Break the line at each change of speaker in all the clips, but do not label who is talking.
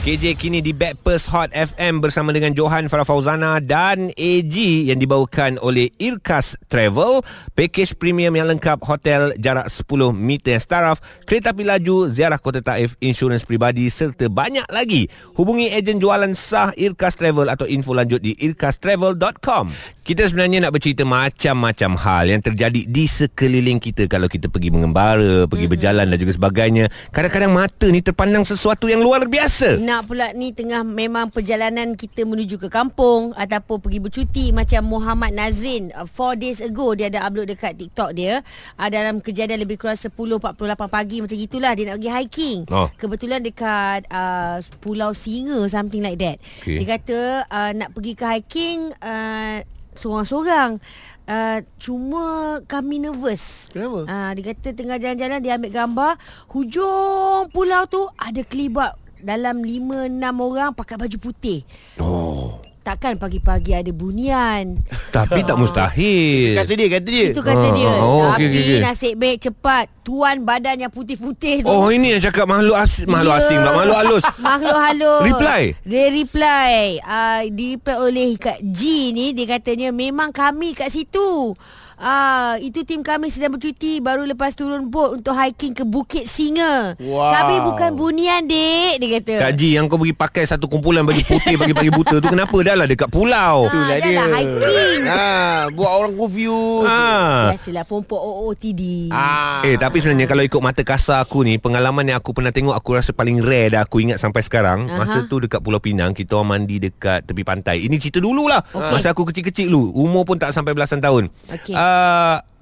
KJ kini di Backpast Hot FM bersama dengan Johan Farah Fauzana dan AG yang dibawakan oleh Irkas Travel. Pakej premium yang lengkap, hotel jarak 10 meter staraf, kereta api laju, ziarah kota Taif, insurans pribadi serta banyak lagi. Hubungi ejen jualan sah Irkas Travel atau info lanjut di irkastravel.com. Kita sebenarnya nak bercerita macam-macam hal yang terjadi di sekeliling kita kalau kita pergi mengembara, pergi mm-hmm. berjalan dan juga sebagainya. Kadang-kadang mata ni terpandang sesuatu yang luar biasa.
Nak pula ni tengah memang perjalanan kita menuju ke kampung ataupun pergi bercuti macam Muhammad Nazrin 4 uh, days ago dia ada upload dekat TikTok dia uh, dalam kejadian lebih kurang 10.48 pagi macam gitulah dia nak pergi hiking.
Oh.
Kebetulan dekat uh, Pulau Singa something like that.
Okay.
Dia kata uh, nak pergi ke hiking uh, seorang-seorang. Uh, cuma kami nervous.
Kenapa?
Uh, dia kata tengah jalan-jalan dia ambil gambar hujung pulau tu ada kelibat dalam 5 6 orang pakai baju putih.
Oh.
Takkan pagi-pagi ada bunian.
Tapi tak mustahil.
Kata dia, kata dia.
Itu kata
Ah,
dia.
oh,
Tapi
okey, okey, okey.
nasib baik cepat tuan badan yang putih-putih tu.
Oh ini yang cakap makhluk asing Makhluk
Ya.
asing pula Makhluk halus
Makhluk halus
Reply?
Dia reply uh, Di reply oleh Kak G ni Dia katanya Memang kami kat situ Ah, itu tim kami sedang bercuti baru lepas turun bot untuk hiking ke Bukit Singa.
Wow.
Kami bukan bunian, dek, dia kata.
Kak Ji yang kau pergi pakai Satu kumpulan baju putih Pagi-pagi buta tu Kenapa dah lah dekat pulau
Ah,
Itulah
dah
dia.
lah, hiking.
Ha, buat orang confused.
ha.
Biasalah pompok OOTD.
Ah.
Eh tapi sebenarnya Kalau ikut mata kasar aku ni Pengalaman yang aku pernah tengok Aku rasa paling rare dah Aku ingat sampai sekarang
Aha.
Masa tu dekat Pulau Pinang Kita orang mandi dekat tepi pantai Ini cerita dululah okay. Masa aku kecil-kecil dulu Umur pun tak sampai belasan tahun
Okey.
uh,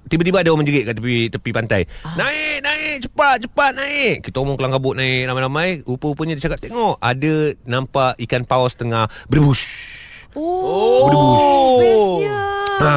Tiba-tiba ada orang menjerit kat tepi tepi pantai. Ah. Naik, naik, cepat, cepat naik. Kita orang kelang kabut naik ramai-ramai. Rupa-rupanya dia cakap, tengok ada nampak ikan paus tengah berdebush.
Oh,
Berdebus.
bestnya.
Ha,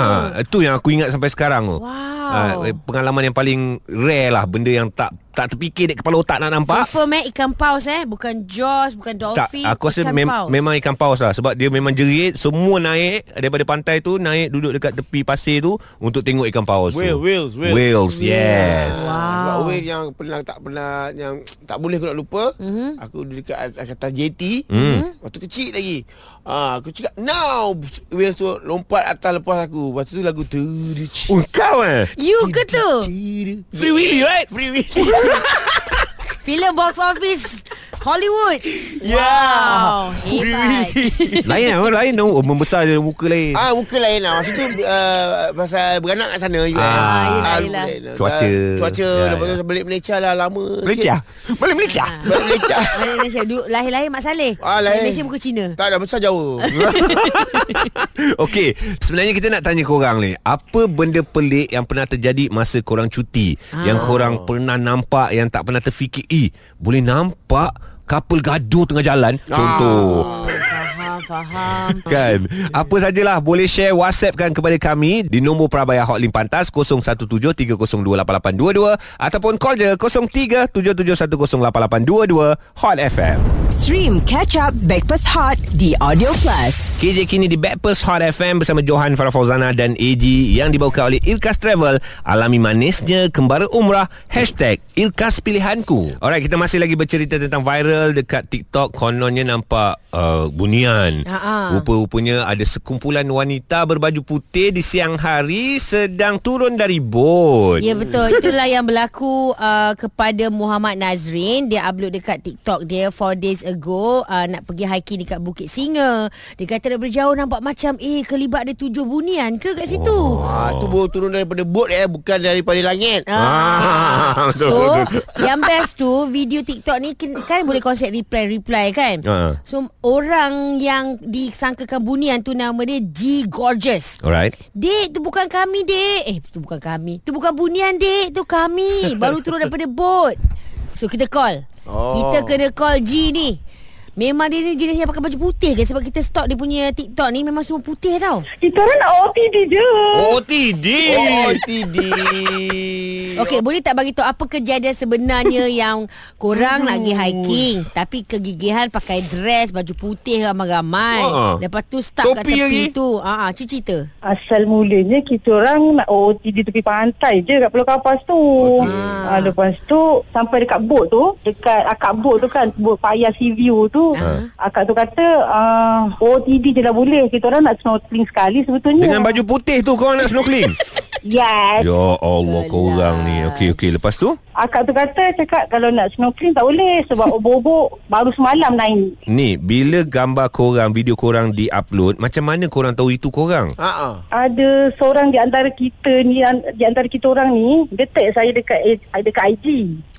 itu yang aku ingat sampai sekarang tu.
Wow.
Ha, pengalaman yang paling rare lah benda yang tak tak terfikir dek kepala otak nak nampak.
Confirm eh ikan paus eh Bukan jaws Bukan
Tak,
dolphin
aku rasa
ikan
mem-
paus.
memang ikan paus lah Sebab dia memang jerit Semua naik Daripada pantai tu Naik duduk dekat tepi pasir tu Untuk tengok ikan paus
Whale,
tu
whales, whales.
Whales, yes
Wow.
Sebab whale yang pernah tak pernah yang tak boleh aku nak lupa. Mm-hmm. Aku dekat atas atas JT. Mm. Waktu kecil lagi. Ah, aku cakap now whale tu lompat atas lepas aku. Lepas tu lagu tu.
Oh kau eh?
You ke tu?
Free Willy right?
Free Willy.
Filem box office Hollywood
Ya.
Wow Hebat
Lain lah Lain oh, Membesar je muka lain
Ah muka lain lah Masa tu uh, Pasal beranak kat sana juga
Ah,
yelah,
lupa
yelah.
lain.
Cuaca.
Ah, Cuaca
Ya,
Lepas tu
ya.
balik Malaysia lah Lama
Malaysia Balik Malaysia
Balik Malaysia
Balik Malaysia lahir-lahir Mak Saleh
Ah, lahir.
Malaysia muka Cina
Tak ada besar jauh
Okey, sebenarnya kita nak tanya korang ni, apa benda pelik yang pernah terjadi masa korang cuti?
Ah.
Yang korang pernah nampak yang tak pernah terfikir, "Eh, boleh nampak couple gaduh tengah jalan." Contoh.
oh, Faham Faham
Kan Apa sajalah Boleh share WhatsApp kan kepada kami Di nombor Prabaya Hotline Pantas 0173028822 Ataupun call je 0377108822 Hot FM
Stream Catch Up Backpass Hot di Audio Plus.
KJ kini di Backpast Hot FM bersama Johan Farah Fauzana dan AG yang dibawakan oleh Irkas Travel. Alami manisnya kembara umrah. Hashtag Irkas Pilihanku. Alright, kita masih lagi bercerita tentang viral dekat TikTok. Kononnya nampak uh, bunian.
Ha-ha.
Rupa-rupanya ada sekumpulan wanita berbaju putih di siang hari sedang turun dari bot.
Ya betul Itulah yang berlaku uh, Kepada Muhammad Nazrin Dia upload dekat TikTok dia 4 days ago uh, Nak pergi hiking dekat Bukit Singa Dia kata dari jauh nampak macam Eh kelibat ada tujuh bunian ke kat situ
ah, Tu baru turun daripada bot eh Bukan daripada langit
Ah, betul,
So
betul.
Yang best tu Video TikTok ni Kan, boleh konsep reply-reply kan
Ha.
So orang yang Disangkakan bunian tu Nama dia G Gorgeous
Alright.
Dek, tu bukan kami, Dek. Eh, tu bukan kami. Tu bukan bunian, Dek. Tu kami. Baru turun daripada bot. So, kita call.
Oh.
Kita kena call G ni. Memang dia ni jenis yang pakai baju putih ke Sebab kita stalk dia punya TikTok ni Memang semua putih tau
Kita orang nak OTD je.
OTD.
Oh, TD.
Okey, boleh tak bagi tahu apa kejadian sebenarnya yang korang nak pergi hiking tapi kegigihan pakai dress, baju putih ramai-ramai.
Ha.
Lepas tu start kat tepi
lagi?
tu. Ha ah, cerita.
Asal mulanya kita orang nak OTD tepi pantai je kat Pulau Kapas tu. Ha. lepas tu sampai dekat bot tu, dekat akak bot tu kan, bot payah sea view tu.
Ha.
Akak tu kata uh, OTD je lah boleh. Kita orang nak snorkeling sekali sebetulnya.
Dengan baju putih tu kau nak snorkeling?
Yes.
ya Allah kau orang ni. Okey okey lepas tu?
Akak tu kata cakap kalau nak snorkeling tak boleh sebab obok-obok baru semalam naik.
Ni bila gambar korang, video korang di-upload, macam mana korang tahu itu korang?
Ha ah.
Ada seorang di antara kita ni di antara kita orang ni dia tag saya dekat dekat IG.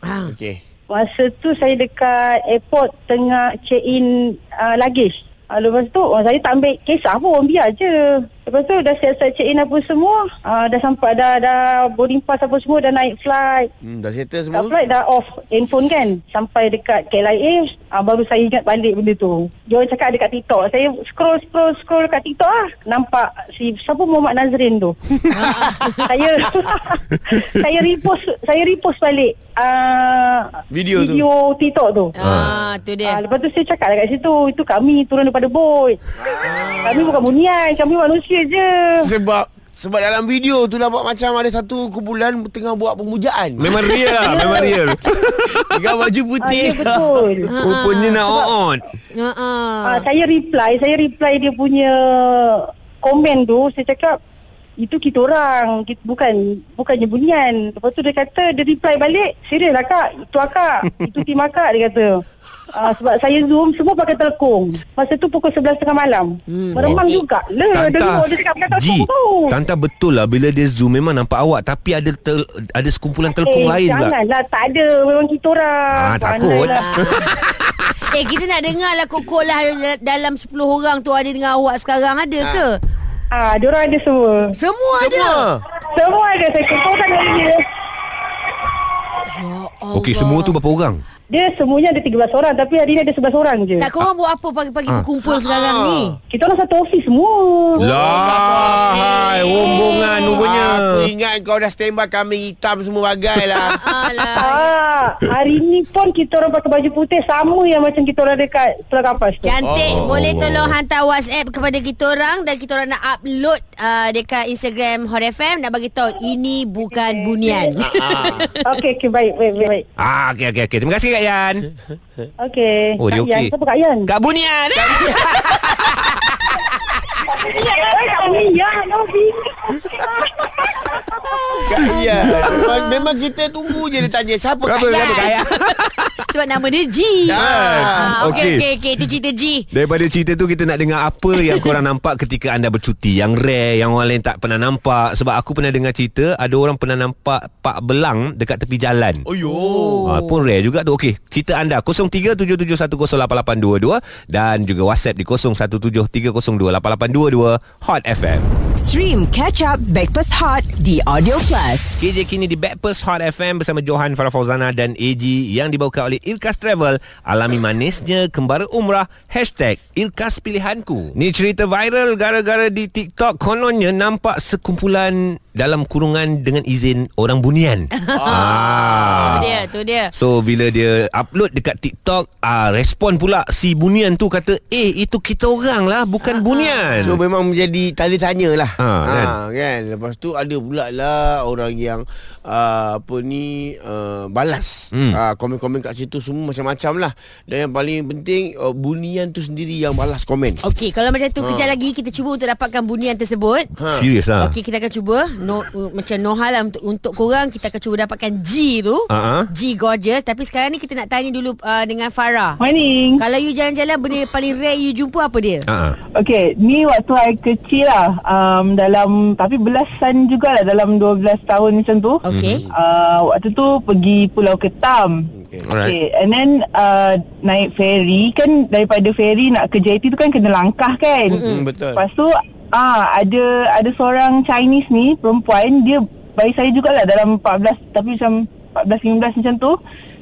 Ha.
Okey.
Masa tu saya dekat airport tengah check in uh, luggage. Uh, lepas tu oh, saya tak ambil kisah pun biar je. Lepas tu dah siap-siap check in apa semua. Uh, dah sampai dah dah boarding pass apa semua dah naik flight.
Hmm, dah settle
Dah
semua?
flight dah off handphone kan Sampai dekat KLIA uh, Baru saya ingat balik benda tu Dia orang cakap dekat TikTok Saya scroll scroll scroll kat TikTok lah Nampak si Siapa Muhammad Nazrin tu Saya Saya repost Saya repost balik uh,
Video tu.
Video TikTok tu
Ah, tu
Ah,
dia.
lepas tu saya cakap dekat situ Itu kami turun daripada bot Kami bukan bunian Kami manusia je
Sebab sebab dalam video tu nampak macam ada satu kumpulan tengah buat pemujaan.
Memang real lah, memang real.
Dengan baju
ah, Ya
putih.
betul
Rupanya nak on.
Ha ah.
Ah, saya reply, saya reply dia punya komen tu, saya cakap itu kita orang, kita, bukan bukannya bunian. Lepas tu dia kata, dia reply balik, serius lah kak, itu akak, itu tim akak dia kata. Uh, sebab saya zoom semua pakai telekung. Masa tu pukul 11.30 malam. Hmm. Meremang
Eh,
juga. Le, dia tengok dia cakap pakai telekung tu.
Tanta betul lah bila dia zoom memang nampak awak tapi ada tel, ada sekumpulan telekung
eh,
lain pula.
janganlah, tak ada. Memang kita orang.
Ah, takut.
Pandailah.
Eh kita nak dengar lah kokok lah dalam 10 orang tu ada dengan awak sekarang ada ke?
Ah, dia orang ada semua.
Semua, ada.
Semua.
Semua ada. Saya kumpulkan dari dia.
Ya Allah.
Okey, semua tu berapa orang?
Dia semuanya ada 13 orang tapi hari ni ada 11 orang je.
Tak korang buat apa pagi-pagi
Ah.
berkumpul sekarang ni?
Kita orang satu office semua.
Lah, hai, rombongan rupanya.
Aku ingat kau dah standby kambing hitam semua bagai lah.
Alah.
Ah, hari ni pun kita orang pakai baju putih sama yang macam kita orang dekat Pulau Kapas tu.
Cantik.
Oh.
Boleh tolong hantar WhatsApp kepada kita orang dan kita orang nak upload uh, dekat Instagram Hot FM nak bagi tahu ini bukan bunian.
ah.
Okey, okey, baik, baik, baik. baik.
Ah, okey okey okey. Terima kasih Kak Yan.
Okey.
Oh, dia
Kak Yan,
okey.
Siapa Kak Yan?
Kak Bunian.
Kak Yan, no,
Kak Yan. Memang, memang kita tunggu je dia tanya siapa Kak
Siapa Kak Yan?
Sebab nama dia G.
Ah,
Ah, okey
okey.
okey okey itu cerita G.
Daripada cerita tu kita nak dengar apa yang korang nampak ketika anda bercuti Yang rare Yang orang lain tak pernah nampak Sebab aku pernah dengar cerita Ada orang pernah nampak Pak belang dekat tepi jalan
Oh yo.
Ha, pun rare juga tu Okey Cerita anda 0377108822 Dan juga WhatsApp di 0173028822 Hot FM
Stream Catch Up Backpass Hot di Audio Plus.
KJ kini di Backpast Hot FM Bersama Johan Farah Fauzana dan AG Yang dibawakan oleh Irkas Travel Alami manisnya Kembara Umrah Hashtag Irkas Pilihanku Ni cerita viral Gara-gara di TikTok Kononnya nampak sekumpulan Dalam kurungan Dengan izin orang bunian ah.
Tu dia, tu dia.
So bila dia upload dekat TikTok ah respon pula si bunian tu kata eh itu kita orang lah bukan bunian.
So memang menjadi tanda tanya lah
Ha, kan?
kan Lepas tu ada pula lah Orang yang uh, Apa ni uh, Balas
Hmm.
uh, Komen-komen kat situ Semua macam-macam lah Dan yang paling penting uh, Bunian tu sendiri Yang balas komen
Okey, kalau macam tu kejap lagi kita cuba untuk dapatkan bunian tersebut.
ha.
Serius lah.
Okey, kita akan cuba no, uh, macam no hal lah untuk, untuk korang kita akan cuba dapatkan G tu.
Ah.
G gorgeous tapi sekarang ni kita nak tanya dulu uh, dengan Farah.
Morning.
Kalau you jalan-jalan benda paling rare you jumpa apa dia?
Ha.
Okey, ni waktu saya kecil lah. Um, dalam, tapi belasan jugalah dalam 12 tahun macam tu.
Okey.
Uh, waktu tu pergi Pulau Ketam.
Okay.
Alright.
Okay, and then uh, naik ferry kan daripada ferry nak ke JT tu kan kena langkah kan.
Hmm, betul
Lepas tu ah ada ada seorang Chinese ni perempuan dia bagi saya jugalah dalam 14 tapi macam 14 15 macam tu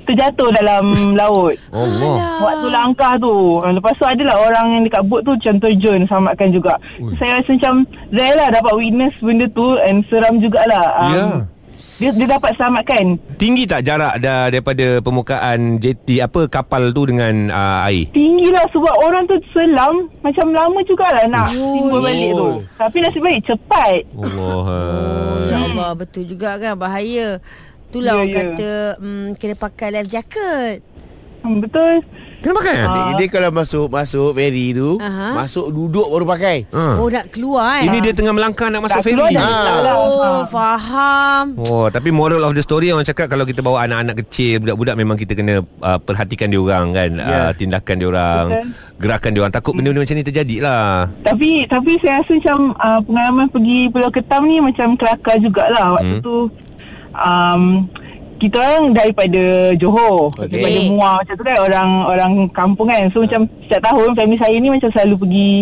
terjatuh dalam laut.
Allah.
Waktu langkah tu Ah, Lepas tu adalah orang yang dekat boat tu Macam terjun Selamatkan juga
Ui.
Saya rasa macam Rare lah dapat witness benda tu And seram jugalah um,
Ya.
dia, dia dapat selamatkan
Tinggi tak jarak dah daripada permukaan jeti apa kapal tu dengan uh, air?
Tinggi lah sebab orang tu selam Macam lama jugalah nak
Ui.
timbul balik tu Tapi nasib baik cepat
Allah.
Oh, ya Allah betul juga kan bahaya. Itulah
Ya,
orang
ya.
kata mm, kena pakai life jacket.
hmm, Betul
Kena pakai?
Ah.
Dia, dia kalau masuk masuk ferry tu,
Aha.
masuk duduk baru pakai.
Ha.
Oh nak keluar eh.
Ini dia tengah melangkah nak masuk
Tak
ferry.
Ah.
lah
Oh,
Ah.
faham.
Oh, tapi moral of the story orang cakap kalau kita bawa anak-anak kecil, budak-budak memang kita kena uh, perhatikan dia orang kan, yeah. uh, tindakan dia orang,
Betul.
gerakan dia orang. Takut benda-benda macam ni terjadi lah.
Tapi tapi saya rasa macam uh, pengalaman pergi Pulau Ketam ni macam kelakar jugalah waktu
Hmm.
hmm. tu um, kita orang daripada Johor
Okey.
daripada Muar macam tu kan orang orang kampung kan so macam setiap tahun family saya ni macam selalu pergi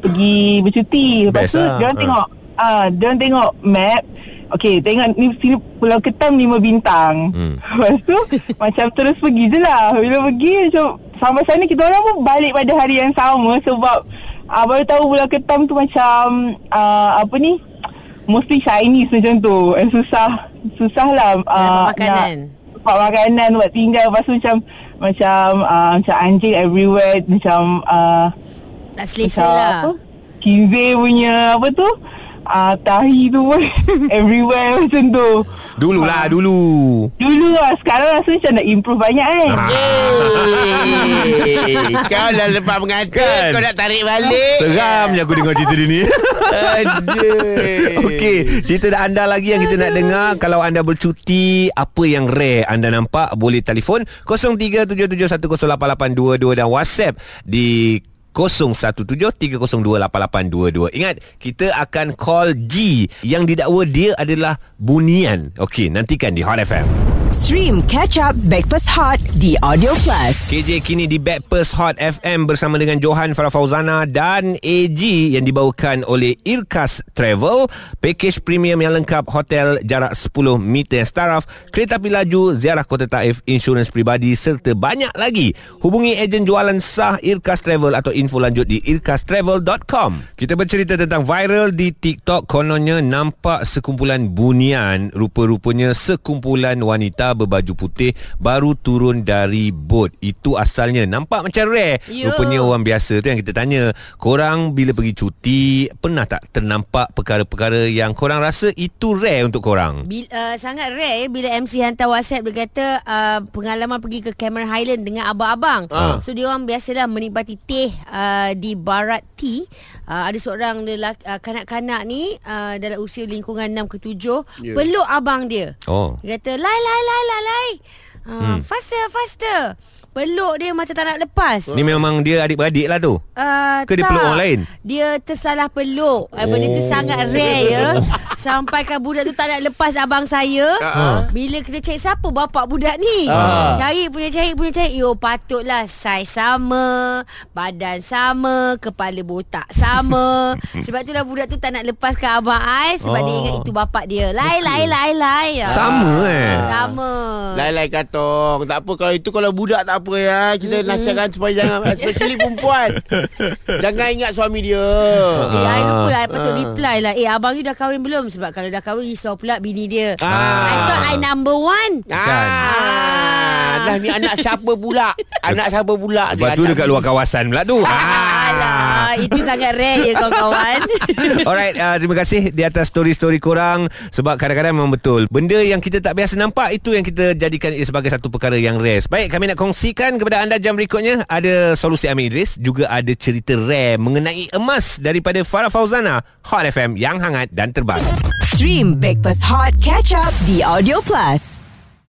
pergi bercuti lepas
Best
tu
lah.
dia orang
Ha.
tengok ah dia orang tengok map Okey, tengok ni sini Pulau Ketam lima bintang.
Hmm.
Lepas tu macam terus pergi je lah. Bila pergi macam sampai sana kita orang pun balik pada hari yang sama sebab uh, baru tahu Pulau Ketam tu macam uh, apa ni mostly Chinese macam tu. And susah susah lah
Nak makanan.
Buat makanan buat tinggal lepas tu macam macam uh, macam anjing everywhere macam uh,
Tak selesa
macam
lah.
apa Kize punya apa tu uh, tahi tu pun everywhere macam tu.
Dululah, dulu.
Dulu lah Sekarang rasa macam nak improve banyak kan
Yeay. kau dah lepas mengatur,
Kan?
kau nak tarik balik.
Seramnya aku dengar cerita dia ni. Okey, cerita dah anda lagi yang kita nak dengar. Kalau anda bercuti, apa yang rare anda nampak, boleh telefon 0377108822 dan WhatsApp di 0173028822. Ingat, kita akan call G yang didakwa dia adalah bunian. Okey, nantikan di Hot FM.
Stream Catch Up Backpass Hot di Audio Plus.
KJ kini di Backpers Hot FM bersama dengan Johan Farah Fauzana dan AG yang dibawakan oleh Irkas Travel. Package premium yang lengkap hotel jarak 10 meter staraf, kereta api laju, ziarah kota Taif, insurans peribadi serta banyak lagi. Hubungi ejen jualan sah Irkas Travel atau info lanjut di irkastravel.com. Kita bercerita tentang viral di TikTok kononnya nampak sekumpulan bunian rupa-rupanya sekumpulan wanita berbaju putih baru turun dari bot. Itu asalnya nampak macam rare.
Ya.
Rupanya orang biasa tu yang kita tanya, korang bila pergi cuti pernah tak ternampak perkara-perkara yang korang rasa itu rare untuk korang?
Bila, uh, sangat rare bila MC hantar WhatsApp dia kata uh, pengalaman pergi ke Cameron Highland dengan abang-abang.
Ah.
So dia orang biasalah menikmati teh uh, di Barat Tea. Uh, ada seorang lelaki, uh, kanak-kanak ni uh, dalam usia lingkungan 6 ke 7 yeah. peluk abang dia.
Oh.
Dia kata lai lai lai lai lai. Uh, hmm. faster faster. Peluk dia macam tak nak lepas.
Ni memang dia adik-beradik lah tu.
Uh,
Ke dia
tak.
peluk orang lain?
Dia tersalah peluk oh. Benda tu sangat rare ya Sampai kan budak tu tak nak lepas abang saya
Ah.
Bila kita cari siapa bapak budak ni
Ah.
Cari punya cari punya cari Yo patutlah Saiz sama Badan sama Kepala botak sama Sebab tu lah budak tu tak nak lepaskan abang I Sebab
Oh.
dia ingat itu bapak dia Lai lai lai lai
Sama eh?
Sama
Lai-lai katong Tak apa Kalau itu kalau budak tak apa ya Kita nasihatkan supaya jangan Especially perempuan. Jangan ingat suami dia.
Eh, I lupa lah I patut
Ah.
reply lah. Eh abang you dah kahwin belum? Sebab kalau dah kahwin Risau pula bini dia.
Ah.
I thought I number one.
Ah, dah ni anak siapa pula? Anak siapa pula?
Lepas tu
anak
dekat luar kawasan pula tu.
Alah Itu sangat rare ya kawan-kawan
Alright, uh, terima kasih di atas story-story korang sebab kadang-kadang memang betul. Benda yang kita tak biasa nampak itu yang kita jadikan ia sebagai satu perkara yang rare. Baik, kami nak kongsikan kepada anda jam berikutnya ada solusi Amin Idris, juga ada cerita rare mengenai emas daripada Farah Fauzana, Hot FM yang hangat dan terbaru.
Stream Backpass Hot Catch Up di Audio Plus.